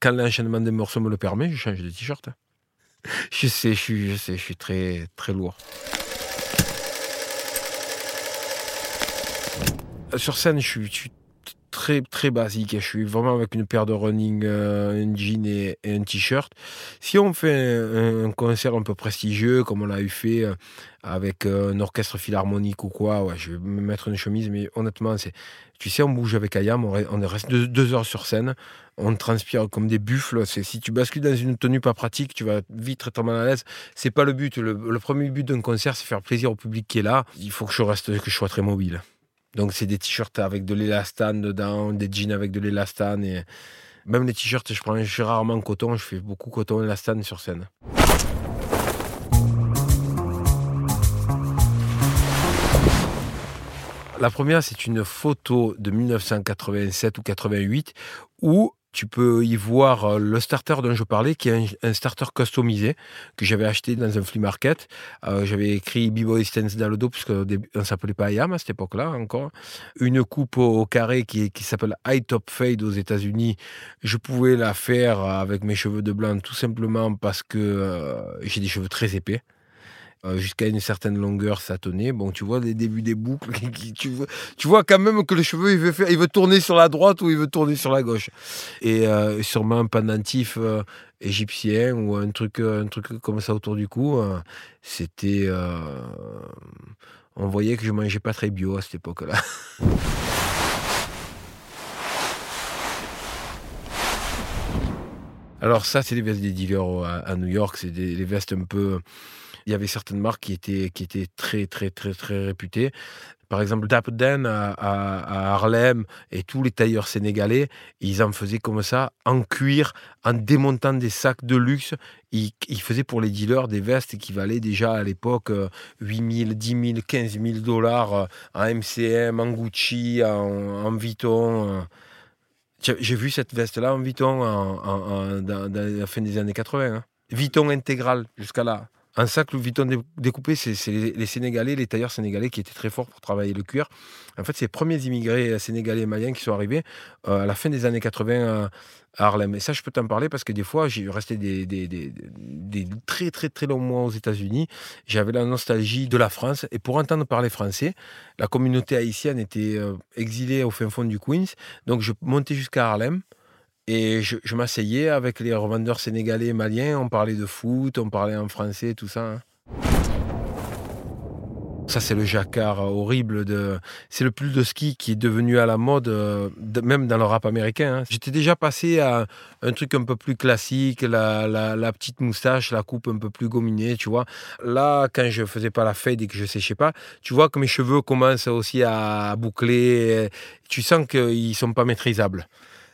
Quand l'enchaînement des morceaux me le permet, je change de t-shirt. *laughs* Je sais, je suis, très, très lourd. Sur scène, je suis, très, très basique. Je suis vraiment avec une paire de running, euh, un jean et, un t-shirt. Si on fait un, concert un peu prestigieux, comme on l'a eu fait euh, avec euh, un orchestre philharmonique ou quoi, je vais me mettre une chemise, mais honnêtement, c'est, tu sais, on bouge avec Ayam, on, reste deux, heures sur scène, on transpire comme des buffles. Si tu bascules dans une tenue pas pratique, tu vas vite être mal à l'aise. C'est pas le but. Le, le premier but d'un concert, c'est faire plaisir au public qui est là. Il faut que je reste, que je sois très mobile. Donc c'est des t-shirts avec de l'élastane dedans, des jeans avec de l'élastane et même les t-shirts, je prends je rarement coton, je fais beaucoup coton élastane sur scène. La première, c'est une photo de 1987 ou 88 où tu peux y voir euh, le starter dont je parlais, qui est un, starter customisé que j'avais acheté dans un flea market. Euh, j'avais écrit B-Boy Stance dans le dos, puisqu'on ne s'appelait pas IAM à cette époque-là encore. Une coupe au, carré qui, qui s'appelle High Top Fade aux États-Unis. Je pouvais la faire avec mes cheveux de blanc tout simplement parce que euh, j'ai des cheveux très épais. Euh, jusqu'à une certaine longueur, ça tenait. Bon, tu vois les débuts des boucles. *laughs* tu, vois, quand même que le cheveu, il veut, faire, il veut tourner sur la droite ou il veut tourner sur la gauche. Et euh, sûrement un pendentif euh, égyptien ou un truc, un truc comme ça autour du cou. C'était. on voyait que je mangeais pas très bio à cette époque-là. *laughs* Alors ça, c'est les vestes des dealers à, New York. C'est des vestes un peu il y avait certaines marques qui étaient, qui étaient très, très, très, très réputées. Par exemple, Dapden à, Harlem et tous les tailleurs sénégalais, ils en faisaient comme ça, en cuir, en démontant des sacs de luxe. Ils, faisaient pour les dealers des vestes qui valaient déjà à l'époque 8 000, 10 000, 15 000 dollars euh, en MCM, en Gucci, en, en Vuitton. Euh. J'ai vu cette veste-là en Vuitton en, la fin des années 80. Hein. Vuitton intégral jusqu'à là. Un sac Louis Vuitton découpé, c'est les, Sénégalais, les tailleurs sénégalais qui étaient très forts pour travailler le cuir. En fait, c'est les premiers immigrés euh, sénégalais et maliens qui sont arrivés euh, à la fin des années 80 à Harlem. Et ça, je peux t'en parler parce que des fois, j'ai resté des, des, très, très, très longs mois aux États-Unis. J'avais la nostalgie de la France. Et pour entendre parler français, la communauté haïtienne était euh, exilée au fin fond du Queens. Donc, je montais jusqu'à Harlem. Et je, m'asseyais avec les revendeurs sénégalais et maliens, on parlait de foot, on parlait en français, tout ça. Hein. Ça, c'est le jacquard horrible. De... C'est le pull de ski qui est devenu à la mode, euh, même dans le rap américain. Hein. J'étais déjà passé à un truc un peu plus classique, la, petite moustache, la coupe un peu plus gominée, tu vois. Là, quand je faisais pas la fade et que je séchais pas, tu vois que mes cheveux commencent aussi à boucler. Tu sens qu'ils sont pas maîtrisables.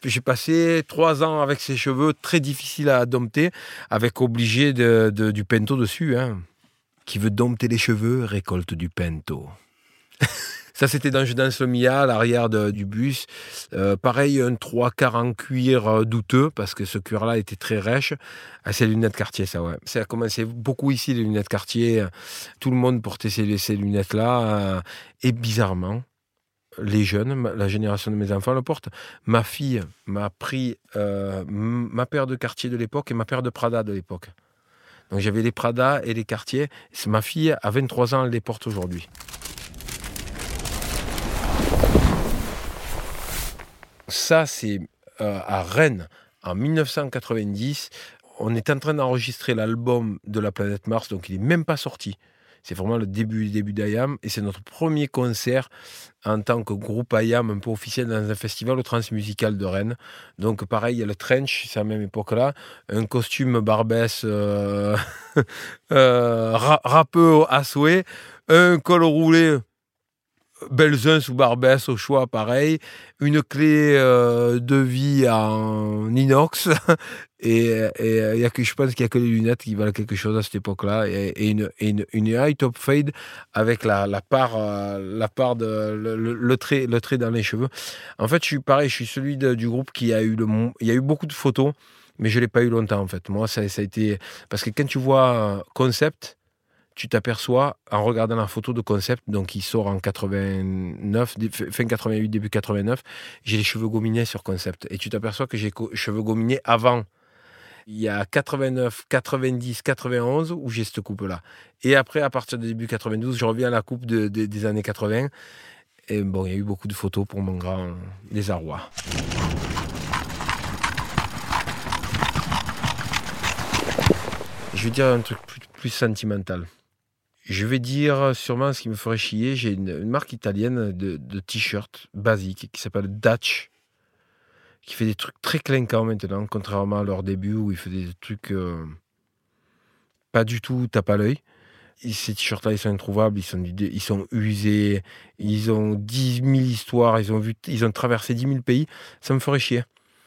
J'ai passé trois ans avec ces cheveux très difficiles à dompter, avec obligé de, du pento dessus. Hein. Qui veut dompter les cheveux récolte du pento. *laughs* Ça, c'était dans Je danse le Mia, l'arrière du bus. Euh, pareil, un trois quarts en cuir euh, douteux, parce que ce cuir-là était très rêche. Ah, c'est les lunettes Cartier, ça, ouais. Ça a commencé beaucoup ici, les lunettes Cartier. Tout le monde portait ces, ces lunettes-là. Euh, et bizarrement, les jeunes, la génération de mes enfants le porte. Ma fille m'a pris euh, ma paire de quartier de l'époque et ma paire de Prada de l'époque. Donc j'avais les Prada et les quartiers. Ma fille, à 23 ans, elle les porte aujourd'hui. Ça, c'est euh, à Rennes, en 1990. On est en train d'enregistrer l'album de la planète Mars, donc il n'est même pas sorti. C'est vraiment le début, début d'IAM et c'est notre premier concert en tant que groupe IAM un peu officiel dans un festival Transmusical de Rennes. Donc pareil, il y a le trench, c'est à la même époque-là, un costume barbès euh, *laughs* euh, à souhait, un col roulé Belzun sous Barbès au choix, pareil. Une clé euh, de vie en inox. *laughs* et, et y a que, je pense qu'il n'y a que les lunettes qui valent quelque chose à cette époque-là. Et, une, une, high top fade avec la, la part, la part de le, trait, le trait dans les cheveux. En fait, je suis pareil, je suis celui du groupe qui a eu le. Il y a eu beaucoup de photos, mais je ne l'ai pas eu longtemps en fait. Moi, ça, ça a été. Parce que quand tu vois concept, tu t'aperçois en regardant la photo de concept, donc il sort en 89, fin 88, début 89, j'ai les cheveux gominés sur concept. Et tu t'aperçois que j'ai cheveux gominés avant. Il y a 89, 90, 91 où j'ai cette coupe-là. Et après, à partir du début 92, je reviens à la coupe des années 80. Et bon, il y a eu beaucoup de photos pour mon grand désarroi. Je vais dire un truc plus sentimental. Je vais dire sûrement ce qui me ferait chier. J'ai une, marque italienne de, t-shirts basiques qui s'appelle Dutch, qui fait des trucs très clinquants maintenant, contrairement à leur début où ils faisaient des trucs euh, pas du tout tape à l'œil. Ces t-shirts-là, ils sont introuvables, ils sont, usés, ils ont 10 000 histoires, ils ont, ils ont traversé 10 000 pays. Ça me ferait chier.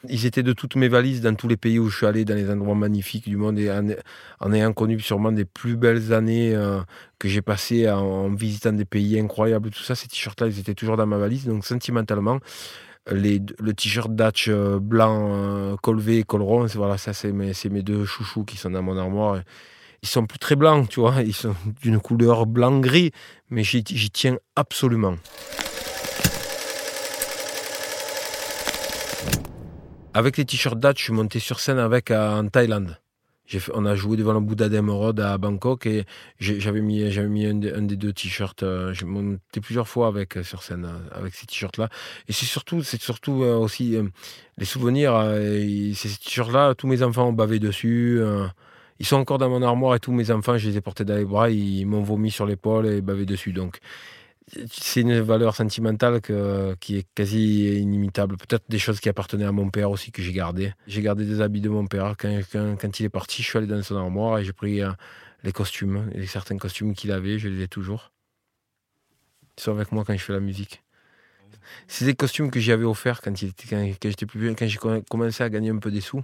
Ils étaient de toutes mes valises dans tous les pays où je suis allé, dans les endroits magnifiques du monde, et en, ayant connu sûrement des plus belles années euh, que j'ai passées en, visitant des pays incroyables, tout ça, ces t-shirts-là, ils étaient toujours dans ma valise. Donc sentimentalement, le t-shirt Dutch euh, blanc, euh, colvé, colron, voilà, ça c'est mes, mes, deux chouchous qui sont dans mon armoire. Ils sont plus très blancs, tu vois, ils sont d'une couleur blanc-gris, mais j'y tiens absolument. Avec les t-shirts Dutch, je suis monté sur scène avec en Thaïlande. on a joué devant le Bouddha d'Emerald à Bangkok et j'avais mis, mis un, des deux t-shirts. Euh, j'ai monté plusieurs fois avec euh, sur scène euh, avec ces t-shirts-là. Et c'est surtout, c'est surtout aussi les souvenirs. ces t-shirts-là, tous mes enfants ont bavé dessus. ils sont encore dans mon armoire et tous mes enfants, je les ai portés dans les bras. Ils m'ont vomi sur l'épaule et bavé dessus. Donc c'est une valeur sentimentale qui est quasi inimitable. Peut-être des choses qui appartenaient à mon père aussi que j'ai gardées. J'ai gardé des habits de mon père. Quand, quand, il est parti, je suis allé dans son armoire et j'ai pris euh, les costumes. Et certains costumes qu'il avait, je les ai toujours. Ils sont avec moi quand je fais la musique. C'est des costumes que j'avais offerts quand, quand j'étais plus quand j'ai commencé à gagner un peu des sous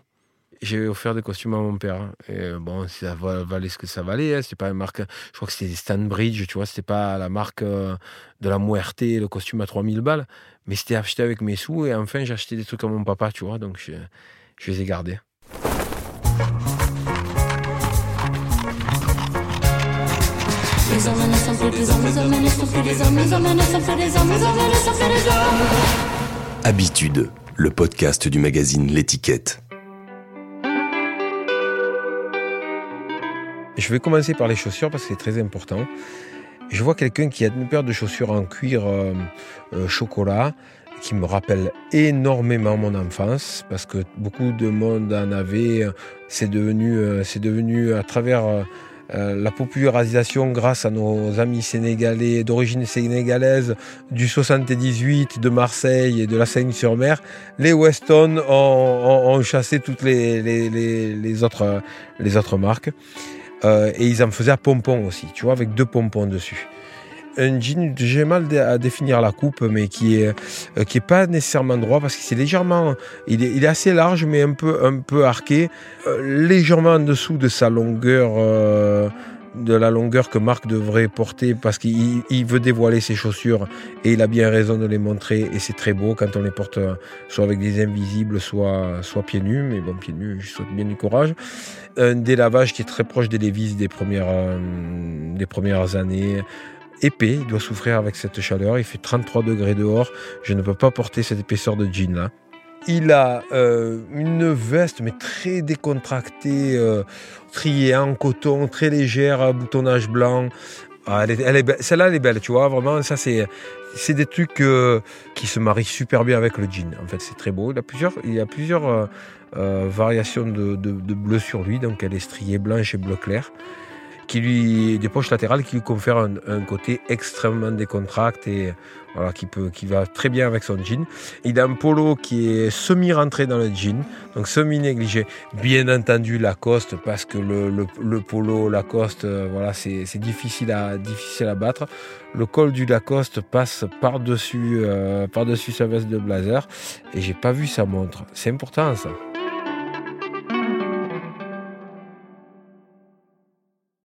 j'ai offert des costumes à mon père. Et euh, bon, ça valait ce que ça valait. Hein. C'était pas une marque. Je crois que c'était Stanbridge, tu vois. C'était pas la marque euh, de la Muerte, le costume à 3000 balles. Mais c'était acheté avec mes sous. Et enfin, j'ai acheté des trucs à mon papa, tu vois. Donc, je, je les ai gardés. Habitude, le podcast du magazine L'étiquette. Je vais commencer par les chaussures parce que c'est très important. Je vois quelqu'un qui a une paire de chaussures en cuir euh, euh, chocolat qui me rappelle énormément mon enfance parce que beaucoup de monde en avait. C'est devenu, euh, c'est devenu à travers la popularisation grâce à nos amis sénégalais d'origine sénégalaise du 78 de Marseille et de la Seine-sur-Mer, les Weston ont, chassé toutes les, autres, les autres marques. Euh, et ils en faisaient à pompons aussi, tu vois, avec deux pompons dessus. Un jean, j'ai mal à définir la coupe, mais qui est, euh, qui est pas nécessairement droit parce que c'est légèrement, il est, il est, assez large, mais un peu, un peu arqué, euh, légèrement en dessous de sa longueur de la longueur que Marc devrait porter parce qu'il veut dévoiler ses chaussures et il a bien raison de les montrer et c'est très beau quand on les porte euh, soit avec des invisibles soit, soit pieds nus mais bon pieds nus je souhaite bien du courage. Un délavage qui est très proche des Levi's des premières, euh, des premières années. Épais, il doit souffrir avec cette chaleur, il fait 33 degrés dehors, je ne peux pas porter cette épaisseur de jean là. Il a euh, une veste, mais très décontractée, euh, triée en coton, très légère, boutonnage blanc. Ah, Celle-là, elle est belle, tu vois. Vraiment, ça, c'est, des trucs euh, qui se marient super bien avec le jean. En fait, c'est très beau. Il a plusieurs, il y a plusieurs variations de, bleu sur lui. Donc, elle est striée blanche et bleu clair qui lui, des poches latérales qui lui confèrent un, côté extrêmement décontracté et voilà, qui, peut, qui va très bien avec son jean. Il a un polo qui est semi-rentré dans le jean, donc semi-négligé. Bien entendu, Lacoste, parce que le, le, polo Lacoste, euh, voilà, c'est difficile à, difficile à battre. Le col du Lacoste passe par-dessus euh, par -dessus sa veste de blazer et j'ai pas vu sa montre. C'est important ça.